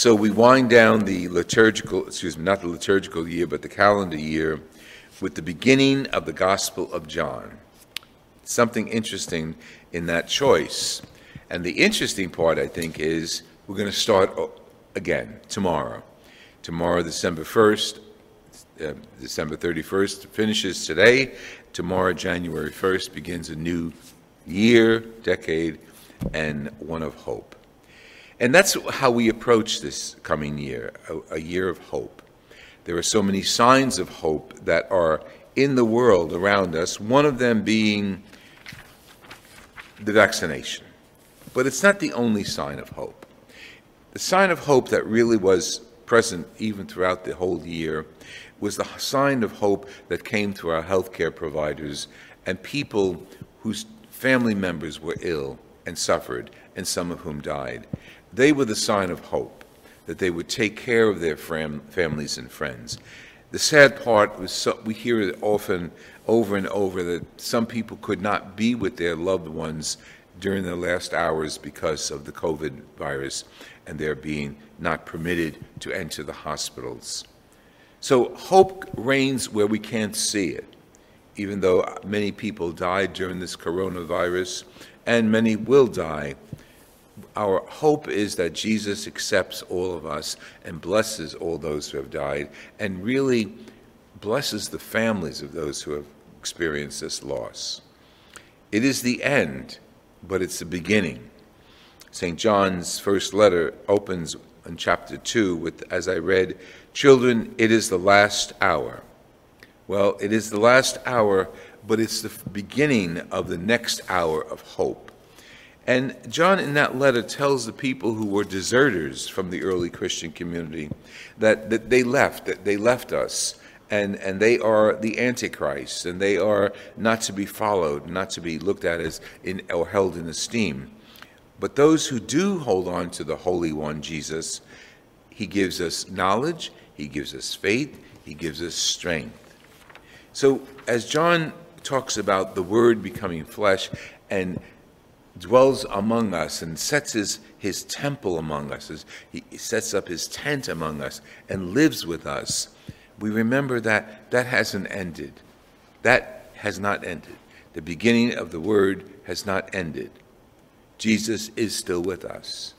So we wind down the liturgical, excuse me, not the liturgical year, but the calendar year with the beginning of the Gospel of John. Something interesting in that choice. And the interesting part, I think, is we're going to start again tomorrow. Tomorrow, December 1st, uh, December 31st finishes today. Tomorrow, January 1st, begins a new year, decade, and one of hope. And that's how we approach this coming year, a, a, year of hope. There are so many signs of hope that are in the world around us, one of them being the vaccination. But it's not the only sign of hope. The sign of hope that really was present even throughout the whole year was the sign of hope that came to our healthcare providers and people whose family members were ill and suffered, and some of whom died. They were the sign of hope, that they would take care of their fam- families and friends. The sad part was so, we hear it often over and over that some people could not be with their loved ones during the last hours because of the COVID virus and their being not permitted to enter the hospitals. So hope reigns where we can't see it, even though many people died during this coronavirus and many will die our hope is that Jesus accepts all of us and blesses all those who have died and really blesses the families of those who have experienced this loss. It is the end, but it's the beginning. St. John's first letter opens in chapter 2 with, as I read, Children, it is the last hour. Well, it is the last hour, but it's the beginning of the next hour of hope. And John, in that letter, tells the people who were deserters from the early Christian community that, that they left, that they left us, and, and they are the Antichrist, and they are not to be followed, not to be looked at as in, or held in esteem. But those who do hold on to the Holy One, Jesus, he gives us knowledge, he gives us faith, he gives us strength. So, as John talks about the Word becoming flesh and dwells among us and sets his, his temple among us, his, he sets up his tent among us and lives with us, we remember that that hasn't ended. That has not ended. The beginning of the word has not ended. Jesus is still with us.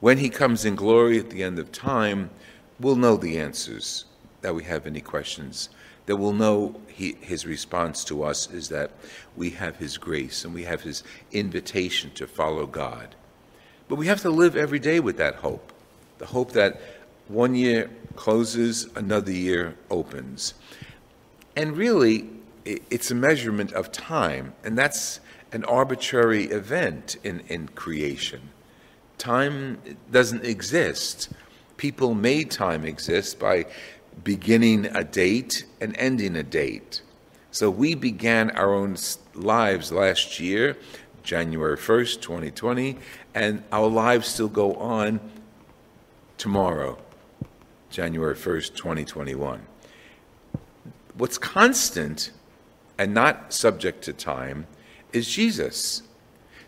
When he comes in glory at the end of time, we'll know the answers that we have any questions that we'll know he, his response to us is that we have his grace and we have his invitation to follow God. But we have to live every day with that hope the hope that one year closes, another year opens. And really, it's a measurement of time, and that's an arbitrary event in, in creation. Time doesn't exist. People made time exist by beginning a date and ending a date. So we began our own lives last year, January 1st, 2020, and our lives still go on tomorrow, January 1st, 2021. What's constant and not subject to time is Jesus.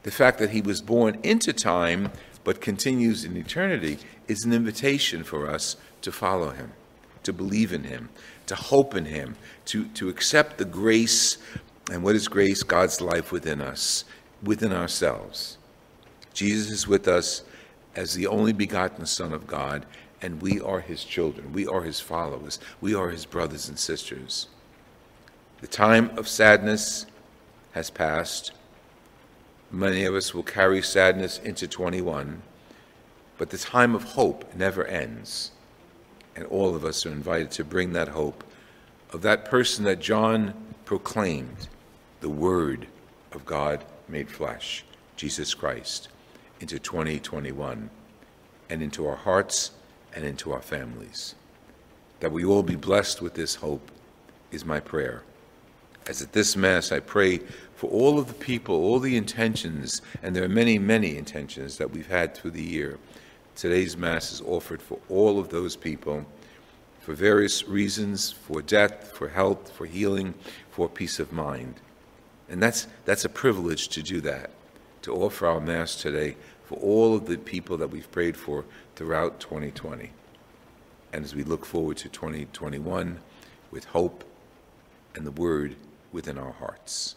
The fact that he was born into time but continues in eternity is an invitation for us to follow him to believe in Him, to hope in Him, to, to accept the grace. And what is grace? God's life within us, within ourselves. Jesus is with us as the only begotten Son of God, and we are His children. We are His followers. We are His brothers and sisters. The time of sadness has passed. Many of us will carry sadness into 21, but the time of hope never ends and all of us are invited to bring that hope of that person that John proclaimed the Word of God made flesh, Jesus Christ, into 2021 and into our hearts and into our families. That we all be blessed with this hope is my prayer. As at this Mass, I pray for all of the people, all the intentions, and there are many, many intentions that we've had through the year. Today's Mass is offered for all of those people for various reasons for death, for health, for healing, for peace of mind. And that's, that's a privilege to do that, to offer our Mass today for all of the people that we've prayed for throughout 2020. And as we look forward to 2021 with hope and the Word within our hearts.